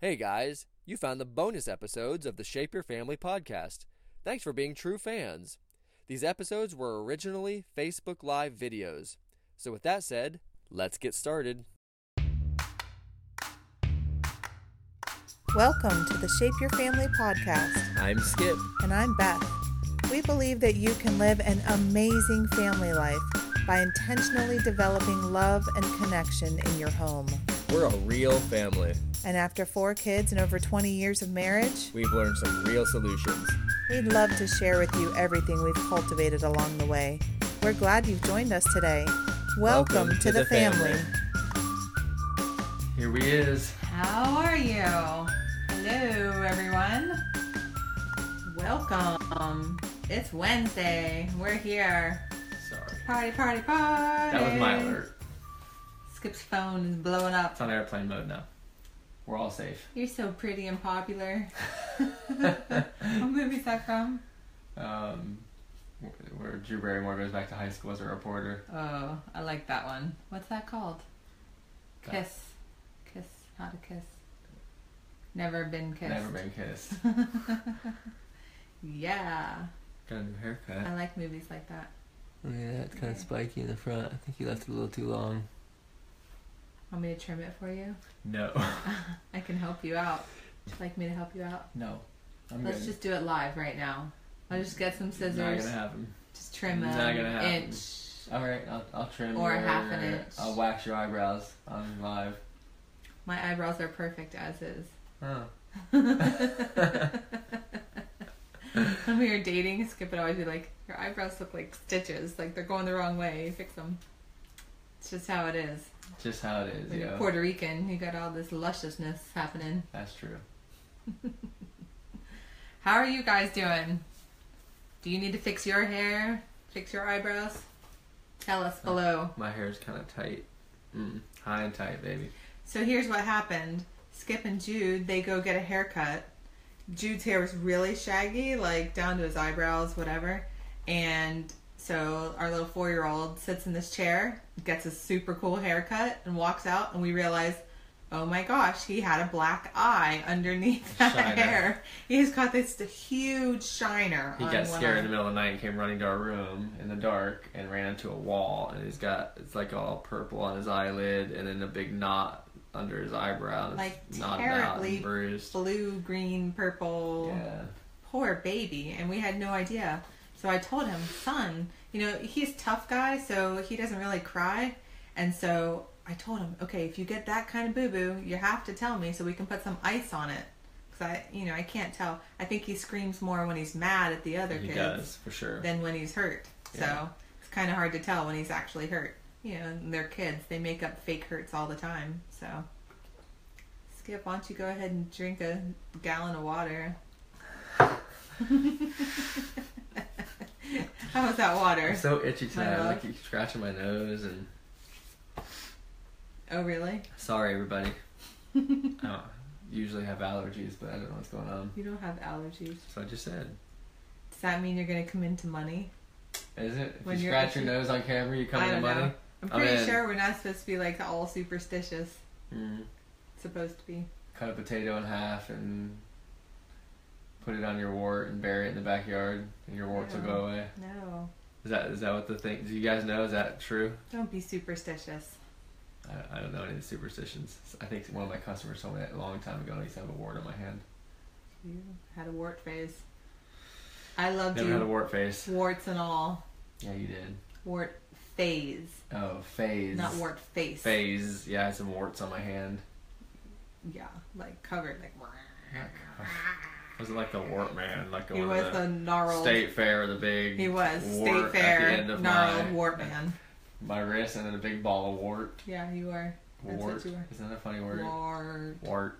Hey guys, you found the bonus episodes of the Shape Your Family podcast. Thanks for being true fans. These episodes were originally Facebook Live videos. So, with that said, let's get started. Welcome to the Shape Your Family podcast, I'm Skip. and I'm Beth. We believe that you can live an amazing family life by intentionally developing love and connection in your home. We're a real family. And after four kids and over 20 years of marriage, We've learned some real solutions. we'd love to share with you everything we've cultivated along the way. We're glad you've joined us today. Welcome, to, the, family. Here we is. How are you? Hello, everyone. Welcome. It's Wednesday. We're here. Sorry. Party, party, party. That was my alert. Skip's phone is blowing up. It's on airplane mode now. We're all safe. You're so pretty and popular. what movie is that from? Um, where Drew Barrymore goes back to high school as a reporter. Oh, I like that one. What's that called? That- Kiss. Kiss. How to kiss. Never been kissed. Never been kissed. yeah. Got a new haircut. I like movies like that. Oh, yeah, it's kind of spiky in the front. I think you left it a little too long. Want me to trim it for you? No. I can help you out. Would you like me to help you out? no. I'm Let's good. just do it live right now. I'll just get some scissors. Not gonna happen. Just trim Not an gonna happen. inch. All right, I'll, I'll trim it. Or your, half an inch. I'll wax your eyebrows on live. My eyebrows are perfect as is. Oh. when we were dating, Skip would always be like, "Your eyebrows look like stitches. Like they're going the wrong way. Fix them." It's just how it is. Just how it is, yeah. Puerto Rican, you got all this lusciousness happening. That's true. How are you guys doing? Do you need to fix your hair? Fix your eyebrows? Tell us below. My hair is kind of tight. Mm. High and tight, baby. So here's what happened. Skip and Jude, they go get a haircut. Jude's hair was really shaggy, like down to his eyebrows, whatever. And so our little four year old sits in this chair, gets a super cool haircut, and walks out. And we realize, oh my gosh, he had a black eye underneath that Shiner. hair. He's got this huge shiner. He got scared eye. in the middle of the night and came running to our room in the dark and ran into a wall. And he's got, it's like all purple on his eyelid and then a big knot under his eyebrow. Like terribly bruised. Blue, green, purple. Yeah. poor baby and we had no idea so i told him son you know he's a tough guy so he doesn't really cry. And so i told him okay if you get that kind of boo-boo you have to tell me so we can put some ice on it. Because i you know i can't tell. I think he screams more when he's mad at the other He kids does, for sure. than when he's hurt. So it's kind of hard to tell when he's actually hurt. You know and they're kids. They make up fake hurts all the time. So skip why don't you go ahead and drink a gallon of water how was that water I'm so itchy tonight. I like keep scratching my nose and oh really sorry everybody. I don't usually have allergies, but I don't know what's going on. you don't have allergies So I just said. does that mean you're going to come into money Is it? If When you scratch your nose on camera, you come I into don't money? know. i'm I'm pretty sure we're not supposed to be like all superstitious Mm. it's supposed to be Cut a potato in half and put it on your wart and bury it in the backyard, and your warts will go away. no Is that is that what the thing? Do you guys know? Is that true? don't be superstitious I, I don't know any of the superstitions. I think one of my customers told me that a long time ago. and I used to have a wart on my hand. You had a wart phase. I loved Never you. had a wart face. Warts and all. Yeah, you did. Wart phase, Oh, phase. not wart face. Phase. Yeah, I had some warts on my hand. Yeah, like covered, like. Was it like the wart man? Like He going was the the gnarled. state fair with a big he was wart state at fair the end of gnarled my, wart man. my wrist and then a big ball of wart. Yeah, you were. That's what wart. you were. Isn't that a funny word? Wart. Wart.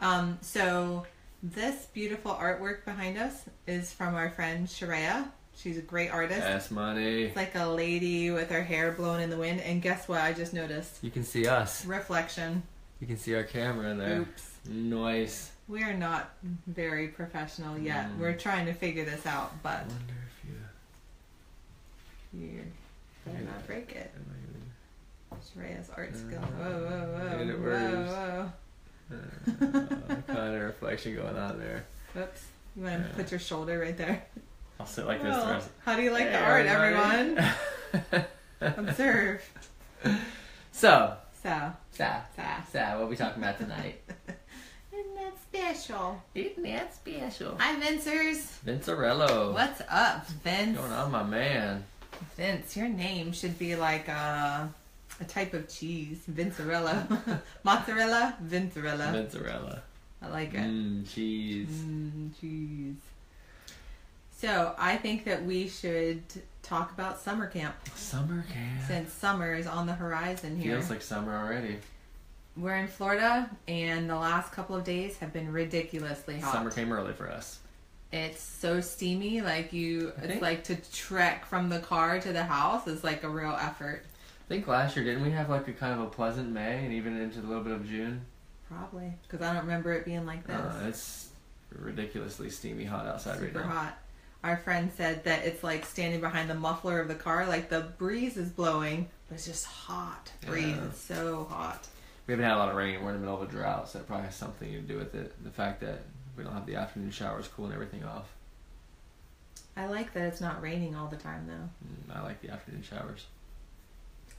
Um. So this beautiful artwork behind us is from our friend Sharia. She's a great artist. S money. It's like a lady with her hair blown in the wind. And guess what? I just noticed You can see us. reflection. You can see our camera in there. Oops. Nice. We are not very professional yet. Mm. We're trying to figure this out, but. I but wonder if you. you better not break it. am I gonna- Shreya's art Uh, skill. Whoa, whoa, whoa. and whoa, whoa. Uh, kind of reflection going on there. Whoops. You want to Yeah. put your shoulder right there? I'll sit like this the rest. how do you like the art, everybody. everyone? Observe. So, So, So. so. Sa, what are we talking about tonight? Special? Isn't that special? Hi, Vincers. Vincerello. What's up, Vince? What's going on, my man? Vince, your name should be like a, a type of cheese. Vincerella. Mozzarella? Vincerella. Vincerella. I like it. Mmm, cheese. Mm, cheese. So, I think that we should talk about summer camp Summer camp. since summer is on the horizon here. Feels like summer already. We're in Florida, and the last couple of days have been ridiculously hot. Summer came early for us. It's so steamy, like you. I It's think- like to trek from the car to the house is like a real effort. I think last year, didn't we have like a kind of a pleasant May and even into a little bit of June? Probably because I don't remember it being like this. Uh, it's ridiculously steamy hot outside Super right now. hot. Our friend said that it's like standing behind the muffler of the car, like the breeze is blowing, but it's just hot breeze. Yeah. It's so hot. We haven't had a lot of rain. We're in the middle of a drought, so that probably has something to do with it. The fact that we don't have the afternoon showers cooling everything off. I like that it's not raining all the time though. Mm, I like the afternoon showers.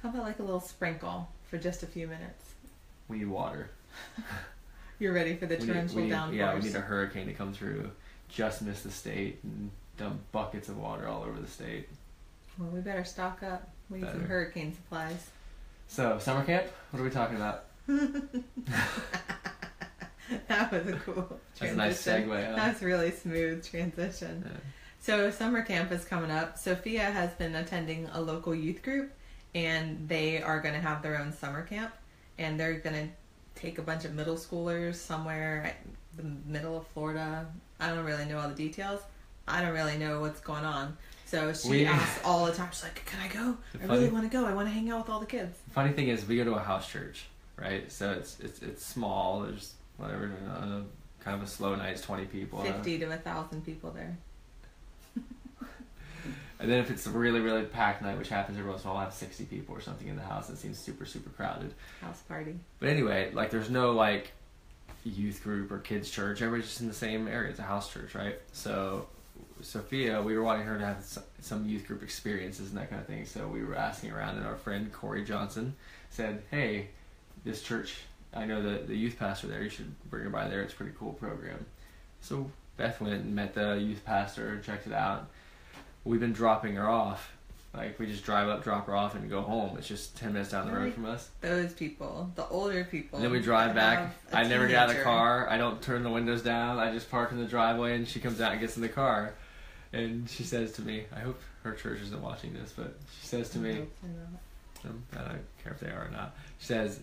How about like a little sprinkle for just a few minutes? We need water. You're ready for the torrential downpours. yeah, we need a hurricane to come through, just miss the state, and dump buckets of water all over the state. Well, we better stock up. We need some hurricane supplies. So, summer camp? What are we talking about? that was a cool That's a nice transition. segue, huh? That's really smooth transition. Yeah. So summer camp is coming up. Sophia has been attending a local youth group, and they are going to have their own summer camp, and they're going to take a bunch of middle schoolers somewhere the middle of Florida. I don't really know all the details. I don't really know what's going on. So she We- asks all the time. She's like, "Can I go? The I really want to go. I want to hang out with all the kids." Funny thing is, we go to a house church, right? So it's it's it's small. There's whatever, uh, kind of a slow night. It's twenty people. Fifty to a thousand people there. And then if it's a really really packed night, which happens every once in a while, I'll have sixty people or something in the house. It seems super super crowded. House party. But anyway, like there's no like youth group or kids church. Everybody's just in the same area. It's a house church, right? So Sophia, we were wanting her to have some youth group experiences and that kind of thing. So we were asking around, and our friend Corey Johnson said, "Hey, this church, I know the the youth pastor there. You should bring her by there. It's a pretty cool program." So Beth went and met the youth pastor, checked it out. We've been dropping her off. Like we just drive up, drop her off, and go home. It's just ten minutes down the road from us. Those people, the older people. And then we drive back. I I never get out of the car. I don't turn the windows down. I just park in the driveway, and she comes out and gets in the car. And she says to me, I hope her church isn't watching this, but she says to I me, not. um, I don't care if they are or not. She says,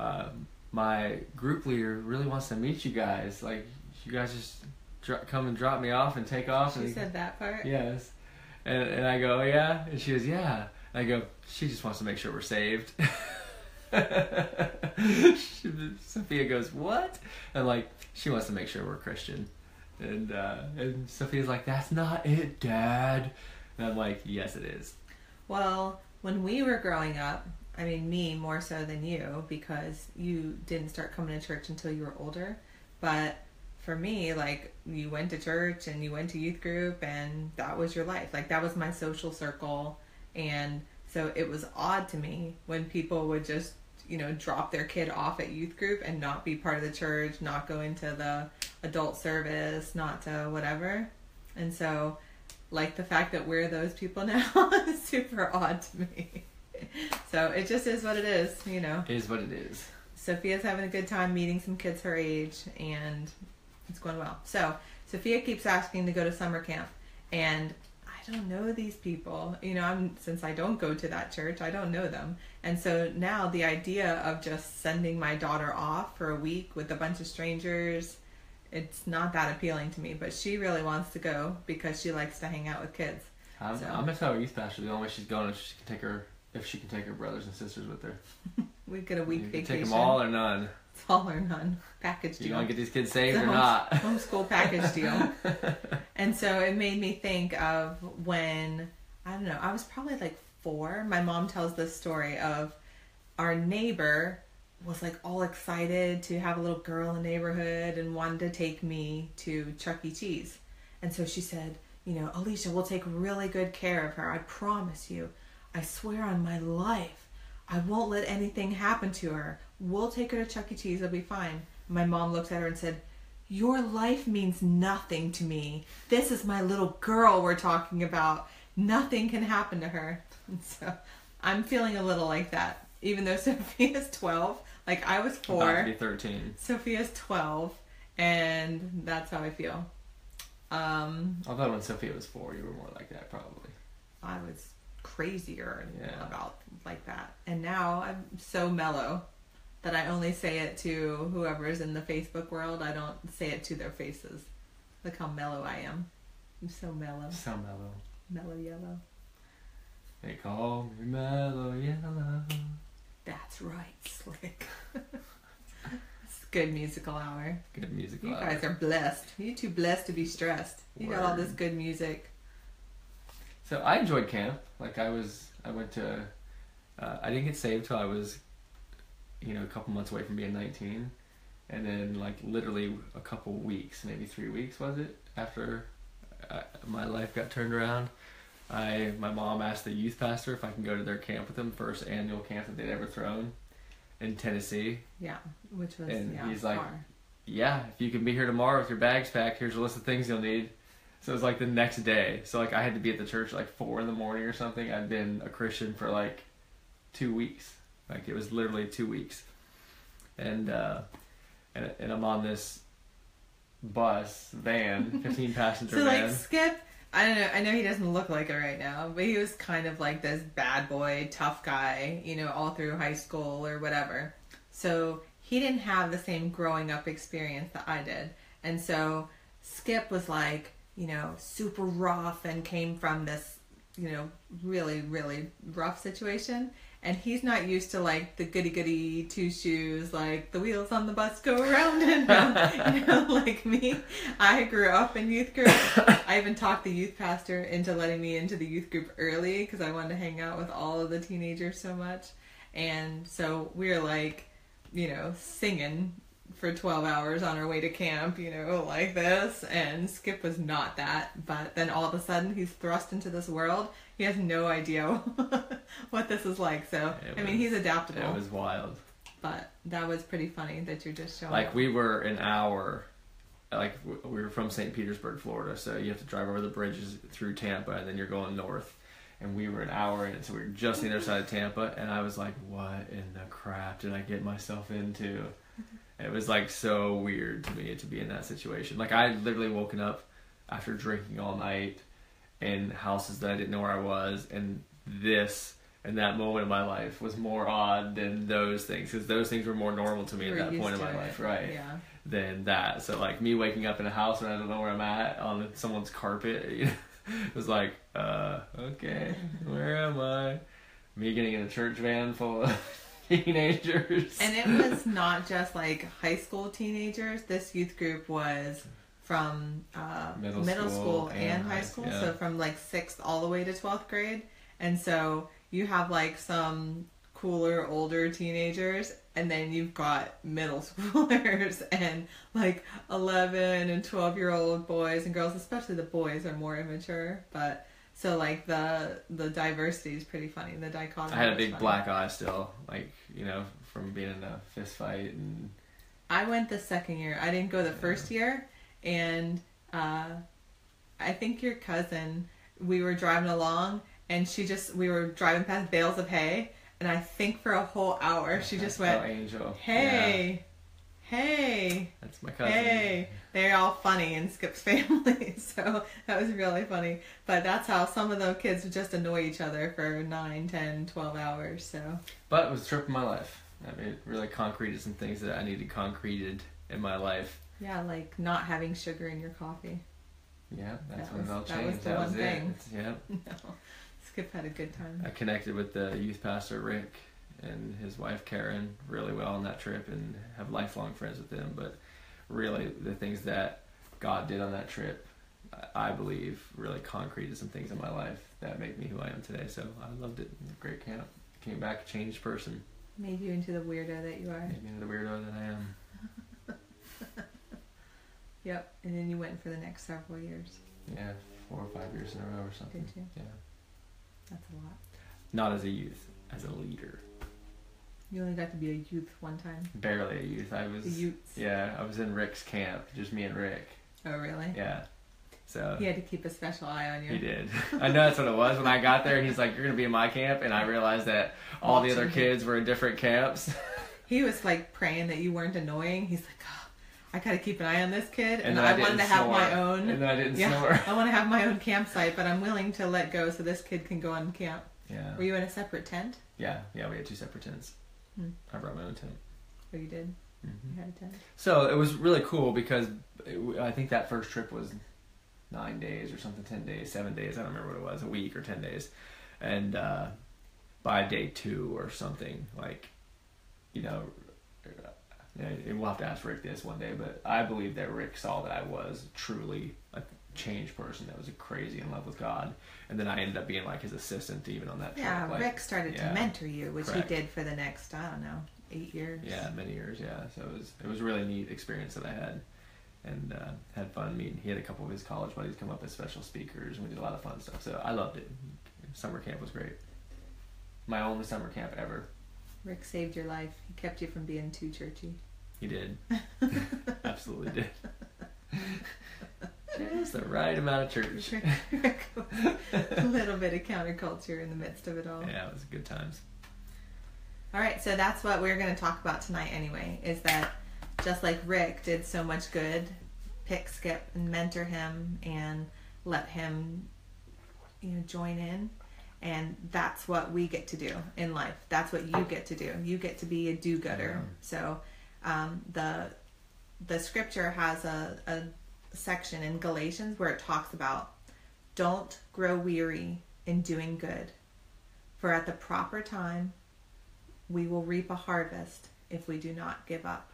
um, my group leader really wants to meet you guys. Like, you guys just dro- come and drop me off and take off. She and said that part. Yes. And, and I go, "Oh, yeah? And she goes, yeah. And I go, she just wants to make sure we're saved. She- Sophia goes, what? And like, she wants to make sure we're Christian. And, uh, and Sophia's like, that's not it, Dad. And I'm like, yes, it is. Well, when we were growing up, I mean, me more so than you because you didn't start coming to church until you were older. But for me, like, you went to church and you went to youth group, and that was your life. Like, that was my social circle. And so it was odd to me when people would just, you know, drop their kid off at youth group and not be part of the church, not go into the adult service, not to whatever. And so, like the fact that we're those people now is super odd to me. So it just is what it is, you know. It is what it is. Sophia's having a good time meeting some kids her age, and it's going well. So Sophia keeps asking to go to summer camp, and I don't know these people. You know, I'm since I don't go to that church, I don't know them, and so now the idea of just sending my daughter off for a week with a bunch of strangers. It's not that appealing to me, but she really wants to go because she likes to hang out with kids. I'm, So- I'm gonna tell her youth pastor the only way she's going is she can take her if she can take her brothers and sisters with her. We get a week you can vacation. take them all or none. It's all or none package deal. You want to get these kids saved or not? homeschool package deal. and so it made me think of when I don't know, I was probably like four. My mom tells this story of our neighbor was like all excited to have a little girl in the neighborhood and wanted to take me to Chuck E. Cheese. And so she said, you know, Alicia, we'll take really good care of her. I promise you. I swear on my life. I won't let anything happen to her. We'll take her to Chuck E. Cheese. It'll be fine. My mom looked at her and said, Your life means nothing to me. This is my little girl we're talking about. Nothing can happen to her. And so I'm feeling a little like that. Even though Sophia's 12, like I was About four. to be 13. Sophia's 12, and that's how I feel. Um, Although when Sophia was four, you were more like that, probably. I was crazier Yeah. about like that. And now I'm so mellow that I only say it to whoever's in the Facebook world. I don't say it to their faces. Look how mellow I am. I'm so mellow. So mellow. Mellow yellow. They call me mellow yellow. That's right, Slick. it's a good musical hour. Good music. You loud. guys are blessed. You too blessed to be stressed. You got all this good music. So I enjoyed camp. Like I was, I went to, uh, I didn't get saved till I was, you know, a couple months away from being 19, and then like literally a couple weeks, maybe three weeks was it after uh, my life got turned around. I my mom asked the youth pastor if I can go to their camp with them, first annual camp that they'd ever thrown in Tennessee. Yeah, which was And yeah, he's like, far. yeah, if you can be here tomorrow with your bags packed, here's a list of things you'll need. So it was like the next day. So like I had to be at the church like four in the morning or something. I'd been a Christian for like two weeks. Like it was literally two weeks. And uh and, and I'm on this bus, van, fifteen passenger So van. like Skip, I don't know. I know he doesn't look like it right now, but he was kind of like this bad boy, tough guy, you know, all through high school or whatever. So he didn't have the same growing up experience that I did, and so Skip was like, you know, super rough and came from this, you know, really really rough situation. And he's not used to like the goody goody two shoes, like the wheels on the bus go around and round, you know, like me. I grew up in youth group. I even talked the youth pastor into letting me into the youth group early because I wanted to hang out with all of the teenagers so much. And so we were like, you know, singing for 12 hours on our way to camp, you know, like this. And Skip was not that. But then all of a sudden he's thrust into this world. He has no idea what this is like. So, It I mean, he's adaptable. it was wild. But that was pretty funny that you're just showing Like up. we were an hour, like we were from St. Petersburg, Florida, so you have to drive over the bridges through Tampa, and then you're going north. And we were an hour in, so we were just the other side of Tampa, and I was like, "What in the crap did I get myself into?" It was like so weird to me to be in that situation. Like I literally woken up after drinking all night in houses that I didn't know where I was, and this and that moment in my life was more odd than those things because those things were more normal to me at that point in my it. life, right? Yeah. Than that. So like me waking up in a house and I don't know where I'm at on someone's carpet, you know, it was like, uh, okay, where am I? Me getting in a church van full of teenagers. And it was not just like high school teenagers. This youth group was from uh, Middle middle, school school, and and high school. yeah. So from like sixth all the way to 12th grade. And so you have like some cooler, older teenagers. And then you've got middle schoolers and like 11 and 12 year old boys and girls, especially the boys are more immature. But so like the the diversity is pretty funny. The dichotomy. I had a big funny. black eye still, like you know, from being in a fist fight and I went the second year. I didn't go the first year, and uh, I think your cousin. We were driving along, and she just we were driving past bales of hay, and I think for a whole hour she just went, Oh, Angel. Yeah, "Hey, hey, that's my cousin. hey." They're all funny in Skip's family, so that was really funny. But that's how some of the kids would just annoy each other for 9, 10, 12 hours. So But it was a trip in my life. I mean, it really concreted some things that I needed concreted in my life. yeah, like not having sugar in your coffee. Yeah, that's That when was- it all that was the That one was, thing. it. Yeah. No, Skip had a good time. I connected with the youth pastor Rick and his wife Karen really well on that trip and have lifelong friends with them. But really, the things that God did on that trip, I- believe, really concreted some things in my life that make me who I am today. So I loved it. It was a great camp. Came back a changed person. Made you into the weirdo that you are. Made me into the weirdo that I am. Yep. And then you went for the next several years. Yeah, four or five years in a row or something. Did you? Yeah. That's a lot. Not as a youth, as a leader. You only got to be a youth one time. Barely a youth. I The was. youths. Yeah, I was in Rick's camp, just me and Rick. Oh, really? Yeah. So He had to keep a special eye on you. he did. I know that's what it was when I got there. He's like, "You're gonna be in my camp," and I realized that all the other him. kids were in different camps. He was like praying that you weren't annoying. He's like, oh, I gotta keep an eye on this kid, and, then I, didn't wanted to have snore. my own. And then I didn't yeah, snore. I want to have my own campsite, but I'm willing to let go so this kid can go on camp. Yeah. Were you in a separate tent? Yeah. Yeah. We had two separate tents. Hmm. I brought my own tent. Oh, you did. hmm You had a tent. So it was really cool because it, I think that first trip was nine days or something, ten days, seven days. I don't remember what it was, a week or ten days. And uh, by day two or something, like, you know, uh, and we'll have to ask Rick this one day, but I believe that Rick saw that I was truly a changed person that was crazy in love with God. And then I ended up being like his assistant even on that. Yeah, like, Rick started yeah. to mentor you, which Correct. he did for the next, I don't know, eight years. Yeah, many years. Yeah, so it was it was a really neat experience that I had, and uh, had fun meeting. He had a couple of his college buddies come up as special speakers, and we did a lot of fun stuff. So I loved it. Summer camp was great. My only summer camp ever. Rick saved your life. He kept you from being too churchy. He did. Absolutely did. Just the right amount of church. Rick, Rick was a little bit of counterculture in the midst of it all. Yeah, it was good times. All right, so that's what we're going to talk about tonight anyway, is that just like Rick did so much good, pick Skip and mentor him and let him you know join in and that's what we get to do in life. That's what you get to do. You get to be a do-gooder. Yeah. So um, the the scripture has a, a section in Galatians where it talks about don't grow weary in doing good, for at the proper time we will reap a harvest if we do not give up.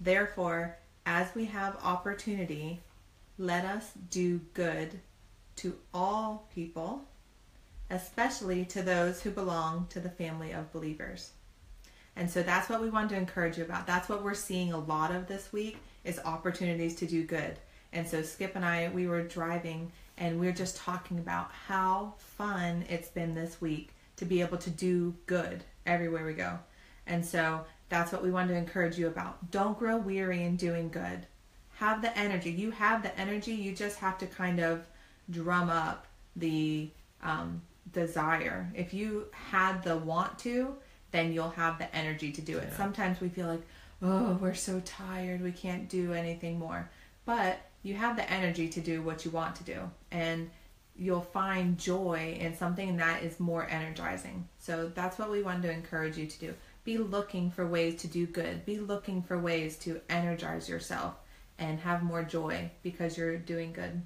Therefore, as we have opportunity, let us do good to all people, especially to those who belong to the family of believers. And so that's what we want to encourage you about. That's what we're seeing a lot of this week is opportunities to do good. And so Skip and I we were driving and we're just talking about how fun it's been this week to be able to do good everywhere we go. And so that's what we want to encourage you about. Don't grow weary in doing good. Have the energy. You have the energy. You just have to kind of drum up the um, desire. If you had the want to, then you'll have the energy to do it. Yeah. Sometimes we feel like, oh, we're so tired, we can't do anything more. But you have the energy to do what you want to do. And you'll find joy in something that is more energizing. So that's what we wanted to encourage you to do. Be looking for ways to do good. Be looking for ways to energize yourself and have more joy because you're doing good.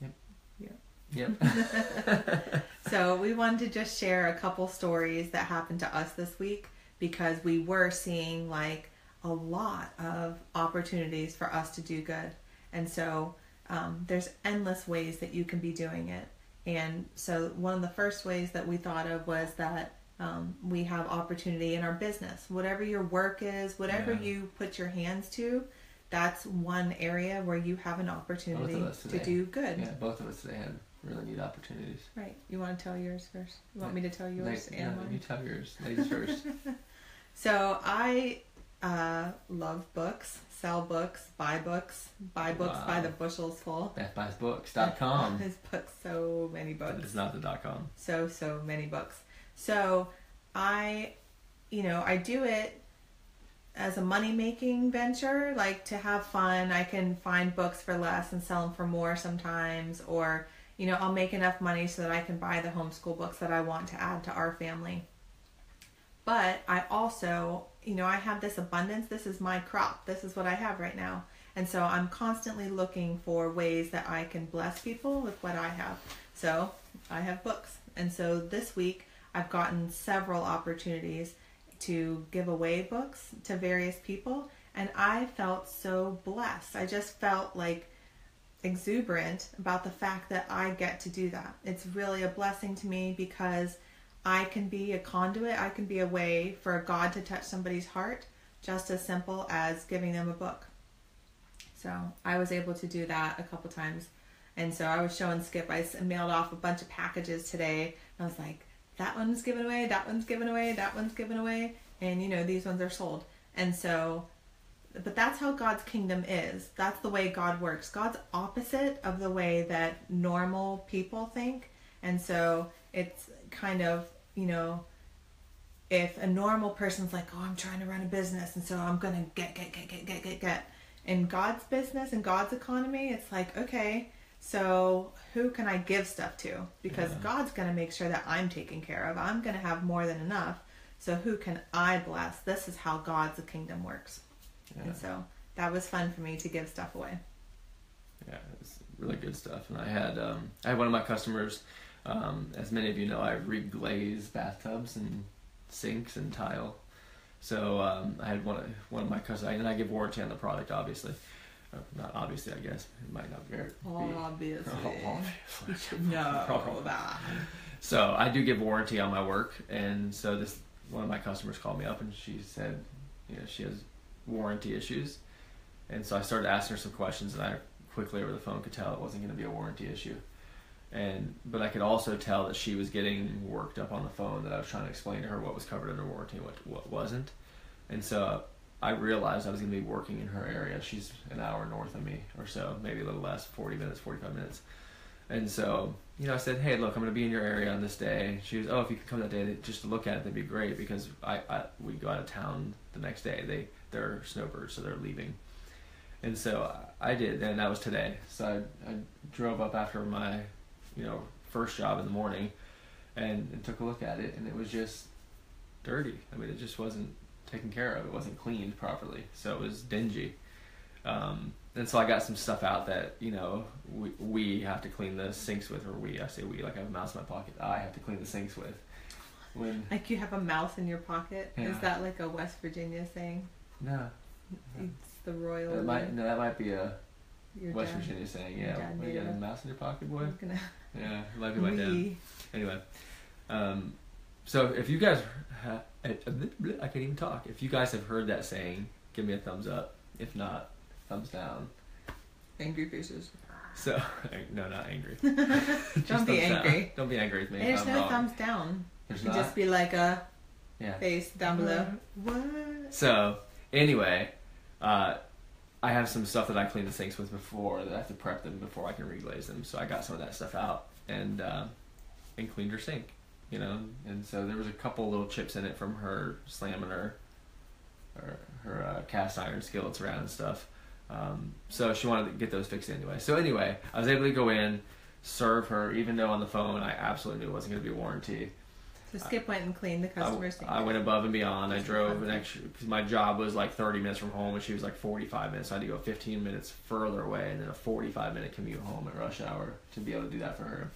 Yep. Yep. Yep. So we wanted to just share a couple stories that happened to us this week because we were seeing like a lot of opportunities for us to do good. And so um, there's endless ways that you can be doing it. And so one of the first ways that we thought of was that um, we have opportunity in our business. Whatever your work is, whatever Yeah. you put your hands to, that's one area where you have an opportunity to do good. Yeah, both of us today had really neat opportunities. Right. You want to tell yours first? You want me to tell yours Ladies- and mine? you tell yours. Ladies first. So I uh, love books, sell books, buy books, buy books by the bushels full. BestBuysBooks.com. His books, so many books, it's not the dot com. so so many books. So I, you know, I do it as a money making venture, like to have fun. I can find books for less and sell them for more sometimes, or you know, I'll make enough money so that I can buy the homeschool books that I want to add to our family. But I also, you know, I have this abundance. This is my crop. This is what I have right now. And so I'm constantly looking for ways that I can bless people with what I have. So I have books. And so this week I've gotten several opportunities to give away books to various people. And I felt so blessed. I just felt like exuberant about the fact that I get to do that. It's really a blessing to me because I can be a conduit, I can be a way for God to touch somebody's heart, just as simple as giving them a book. So I was able to do that a couple times. And so I was showing Skip, I mailed off a bunch of packages today. I was like, that one's given away, that one's given away, that one's given away. And, you know, these ones are sold. And so, but that's how God's kingdom is. That's the way God works. God's opposite of the way that normal people think. And so it's kind of, you know, if a normal person's like, oh, I'm trying to run a business, and so I'm going to get, get, get, get, get, get, get. In God's business and God's economy, it's like, okay, so who can I give stuff to? Because Yeah. God's going to make sure that I'm taken care of. I'm going to have more than enough. So who can I bless? This is how God's kingdom works. Yeah. And so that was fun for me to give stuff away. Yeah, it's really good stuff. And I had um, I had one of my customers. Um, as many of you know, I reglaze bathtubs and sinks and tile. So um, I had one of one of my customers, and I give warranty on the product, obviously. Uh, not obviously, I guess it might not be. Obviously. obviously. Should know that. So I do give warranty on my work, and so this one of my customers called me up and she said, you know, she has warranty issues, and so I started asking her some questions, and I quickly over the phone could tell it wasn't going to be a warranty issue, and but I could also tell that she was getting worked up on the phone that I was trying to explain to her what was covered under warranty and what what wasn't, and so I realized I was going to be working in her area. She's an hour north of me or so, maybe a little less, forty minutes, forty five minutes. And so, you know, I said, "Hey, look, I'm going to be in your area on this day." She was, "Oh, if you could come that day just to look at it, that'd be great." Because I, I we go out of town the next day. They they're snowbirds, so they're leaving. And so I did, and that was today. So I, I drove up after my, you know, first job in the morning, and, and took a look at it, and it was just dirty. I mean, it just wasn't taken care of. It wasn't cleaned properly, so it was dingy. Um, and so I got some stuff out that you know we we have to clean the sinks with, or we I say we like I have a mouse in my pocket. I have to clean the sinks with. When Like you have a mouse in your pocket. Yeah. Is that like a West Virginia thing? no, It's the royal. that might no that might be a West dad. Virginia saying. Yeah, you got a mouse in your pocket, boy? I'm gonna- Yeah, it might be my dad. Anyway, um, so if you guys, ha- I can't even talk. If you guys have heard that saying, give me a thumbs up. If not, thumbs down. Angry faces. So no, not angry. Don't Just be thumbs down. angry. Don't be angry with me. There's I'm no wrong. thumbs down. There's You not. just be like a yeah. face down below. What? So anyway, uh, I have some stuff that I clean the sinks with before that I have to prep them before I can reglaze them. So I got some of that stuff out and uh, and cleaned her sink, you know. And so there was a couple little chips in it from her slamming her her, her uh, cast iron skillets around and stuff. Um, so she wanted to get those fixed anyway. So anyway, I was able to go in, serve her, even though on the phone I absolutely knew it wasn't going to be a warranty. So Skip went and cleaned the customer's sink. I went above and beyond. I drove fun. an extra because my job was like 30 minutes from home, and she was like 45 minutes. So I had to go 15 minutes further away, and then a 45 minute commute home at rush hour to be able to do that for her.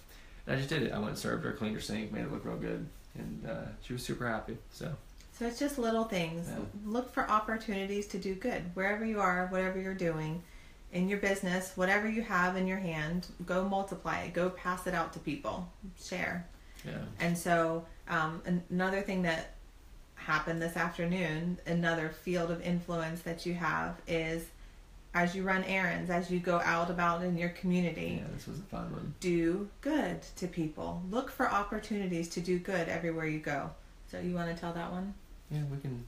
And I just did it. I went and served her, cleaned her sink, made it look real good, and uh, she was super happy. So So it's just little things. Yeah. Look for opportunities to do good wherever you are, whatever you're doing, in your business, whatever you have in your hand. Go multiply it. Go pass it out to people. Share. Yeah, And so um, an- another thing that happened this afternoon, another field of influence that you have is as you run errands, as you go out about in your community, yeah, this was a fun one. do good to people. Look for opportunities to do good everywhere you go. So you want to tell that one? Yeah, we can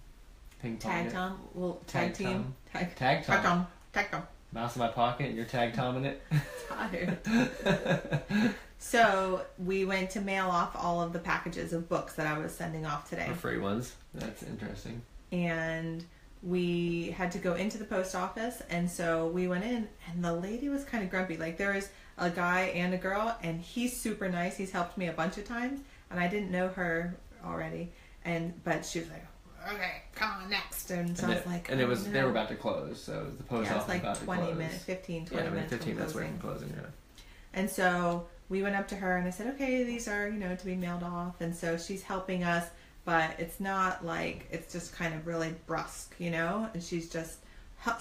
ping pong Tag it. Tom? Well, Tag tag, team. Tom. Tag, Tag tag Tom. Tom. Tag Tom. Mouse in my pocket, and you're tag Tom in it. Tired. so we went to mail off all of the packages of books that I was sending off today. The free ones. That's interesting. and we had to go into the post office and so we went in and the lady was kind of grumpy like there was a guy and a girl and he's super nice he's helped me a bunch of times and i didn't know her already and but she was like okay come on next and so and i was it, like and it oh, was no. they were about to close, so the post yeah office was like about to 20 close. minutes 15 20 yeah, minutes 15 from minutes away from closing. Yeah. And so we went up to her and I said, okay, these are, you know, to be mailed off. And so she's helping us, but it's not like, it's just kind of really brusque, you know? And she's just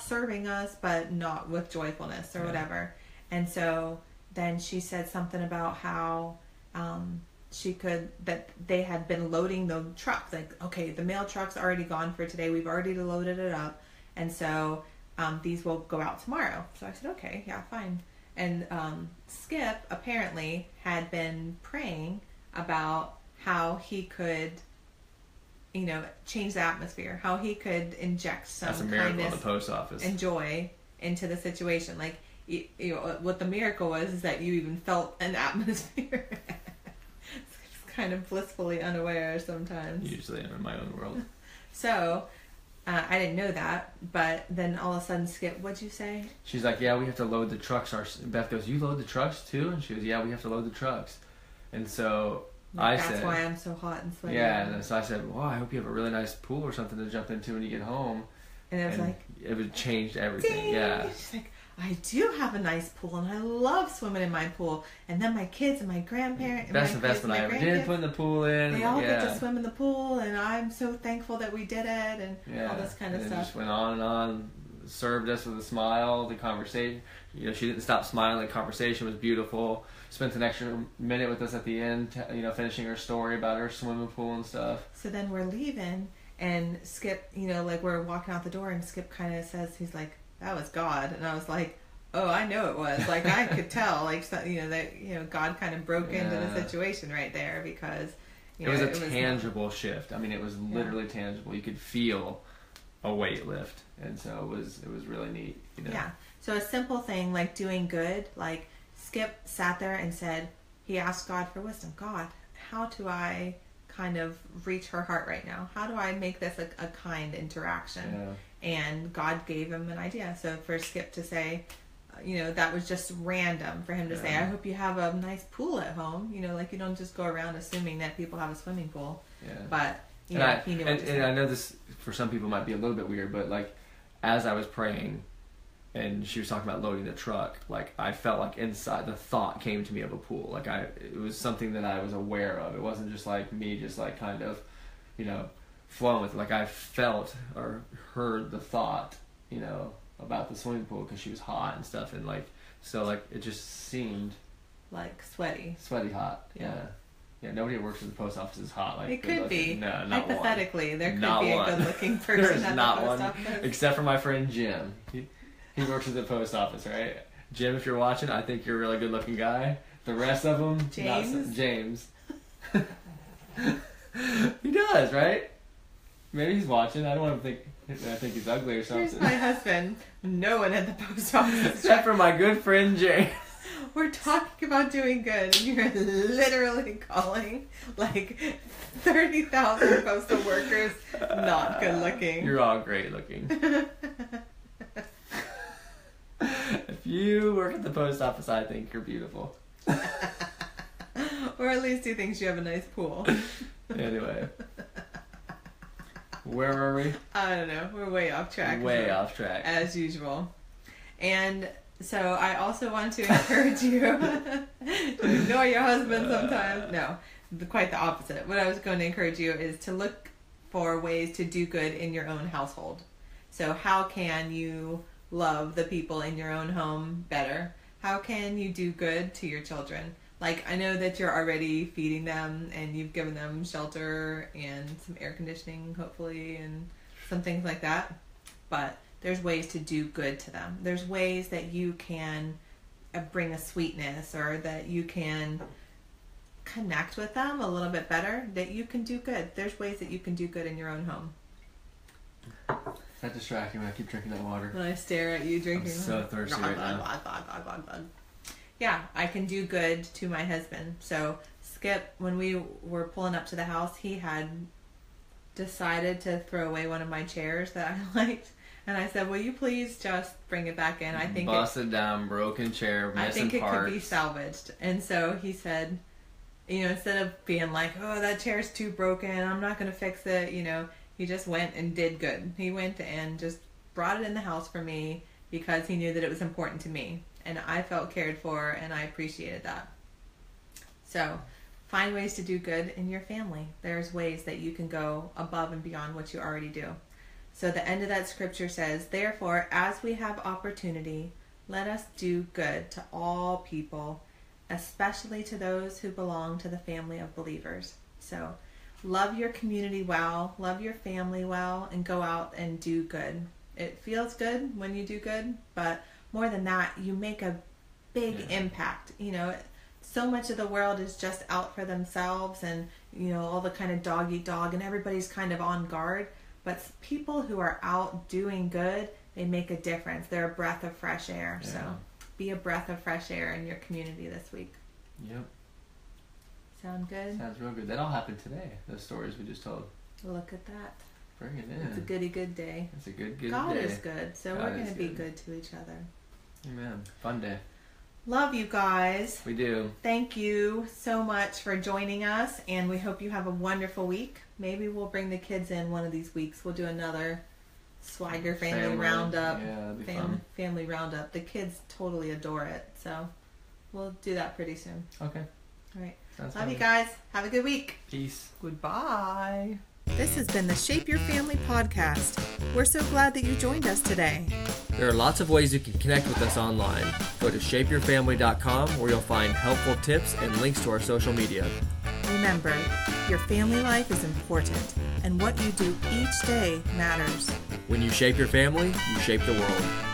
serving us, but not with joyfulness or Yeah. whatever. And so then she said something about how, um, she could that they had been loading the truck. Like, okay, the mail truck's already gone for today. We've already loaded it up, and so um, these will go out tomorrow. So I said, okay, yeah, fine. And um, Skip apparently had been praying about how he could, you know, change the atmosphere, how he could inject some That's a miracle kindness the post office. and joy into the situation. Like, you, you know, what the miracle was is that you even felt an atmosphere. it's kind of blissfully unaware sometimes. Usually, I'm in my own world. So, I didn't know that, but then all of a sudden, Skip, what'd you say? She's like, "Yeah, we have to load the trucks." Our Beth goes, "You load the trucks too?" And she goes, "Yeah, we have to load the trucks." And so I That's said, that's why I'm so hot and sweaty. "Yeah." And so I said, "Well, I hope you have a really nice pool or something to jump into when you get home." And I was and like, it would changed everything. Ding! Yeah. She's like, I do have a nice pool, and I love swimming in my pool. And then my kids and my grandparents, Best my kids investment I and my ever did putting the pool in. They all yeah. get to swim in the pool, and I'm so thankful that we did it, and Yeah. all this kind of and it stuff. just went on and on. Served us with a smile. The conversation, you know, she didn't stop smiling. The conversation was beautiful. Spent an extra minute with us at the end, you know, finishing her story about her swimming pool and stuff. So then we're leaving, and Skip, you know, like we're walking out the door, and Skip kind of says, he's like, "That was God," and I was like, "Oh, I know it was." Like I could tell, like so, you know that you know God kind of broke into the situation right there because you it was know, a tangible shift. I mean, it was literally tangible. You could feel a weight lift, and so it was it was really neat. You know? Yeah. So a simple thing like doing good, like Skip sat there and said, he asked God for wisdom. God, how do I kind of reach her heart right now? How do I make this a, a kind interaction? Yeah. And God gave him an idea. So for Skip to say, uh, you know, that was just random for him to say, I hope you have a nice pool at home. You know, like you don't just go around assuming that people have a swimming pool. Yeah. But, you and know, I, he knew and, what to and. I know this for some people might be a little bit weird, but like as I was praying and she was talking about loading the truck, like I felt like inside the thought came to me of a pool. Like I it was something that I was aware of. It wasn't just like me just like kind of, you know, flowing with it. Like I felt or heard the thought, you know, about the swimming pool because she was hot and stuff and like so like it just seemed like sweaty. sweaty hot. Yeah. Yeah. Yeah, nobody who works at the post office is hot. Like It could looking. be. No, not one. Hypothetically, there could Not be one. a good looking person There's at not the post one, office. except for my friend Jim. He, he works at the post office, right? Jim, if you're watching, I think you're a really good looking guy. The rest of them, so- James? James. he does, right? Maybe he's watching. I don't want to think. I think he's ugly or something. Here's something. my husband. No one at the post office. Except for my good friend James. We're talking about doing good, and you're literally calling like thirty thousand postal workers not good looking. You're all great looking. if you work at the post office, I think you're beautiful. or at least he thinks you have a nice pool. Anyway, where were we? I don't know. We're way off track. Way off track. as usual. And so I also want to encourage you to ignore your husband sometimes. No, quite the opposite. What I was going to encourage you is to look for ways to do good in your own household. So how can you love the people in your own home better? How can you do good to your children? Like I know that you're already feeding them and you've given them shelter and some air conditioning hopefully and some things like that. But there's ways to do good to them. There's ways that you can uh, bring a sweetness or that you can connect with them a little bit better, that you can do good. There's ways that you can do good in your own home. That distracting when I keep drinking that water. When I stare at you drinking, I'm so thirsty right now. Yeah, I can do good to my husband. So Skip, when we were pulling up to the house, he had decided to throw away one of my chairs that I liked, and I said, "Will you please just bring it back in? I think it, busted down, broken chair, I think it parts. could be salvaged." And so he said, you know, instead of being like, "Oh, that chair's too broken. I'm not going to fix it," you know, he just went and did good. He went and just brought it in the house for me because he knew that it was important to me, and I felt cared for, and I appreciated that. So, find ways to do good in your family. There's ways that you can go above and beyond what you already do. So, the end of that scripture says, Therefore, as we have opportunity, let us do good to all people, especially to those who belong to the family of believers. So, love your community well, love your family well, and go out and do good. It feels good when you do good, but more than that, you make a big Yeah. impact. You know, so much of the world is just out for themselves and, you know, all the kind of dog eat dog, and everybody's kind of on guard. But people who are out doing good, they make a difference. They're a breath of fresh air. Yeah. So be a breath of fresh air in your community this week. Yep. Sound good? Sounds real good. That all happened today. Those stories we just told. Look at that. Bring it in. It's a goody good day. It's a good, good God day. God is good, so God we're going to be good. good to each other. Amen. Fun day. Love you guys. We do. Thank you so much for joining us, and we hope you have a wonderful week. Maybe we'll bring the kids in one of these weeks. We'll do another Swagger Family, Family. Roundup. Yeah, Fam- fun. family Roundup. The kids totally adore it, so we'll do that pretty soon. Okay. All right. Sounds Love fun. you guys. Have a good week. Peace. Goodbye. This has been the Shape Your Family podcast. We're so glad that you joined us today. There are lots of ways you can connect with us online. Go to shapeyourfamily.com where you'll find helpful tips and links to our social media. Remember, your family life is important, and what you do each day matters. When you shape your family, you shape the world.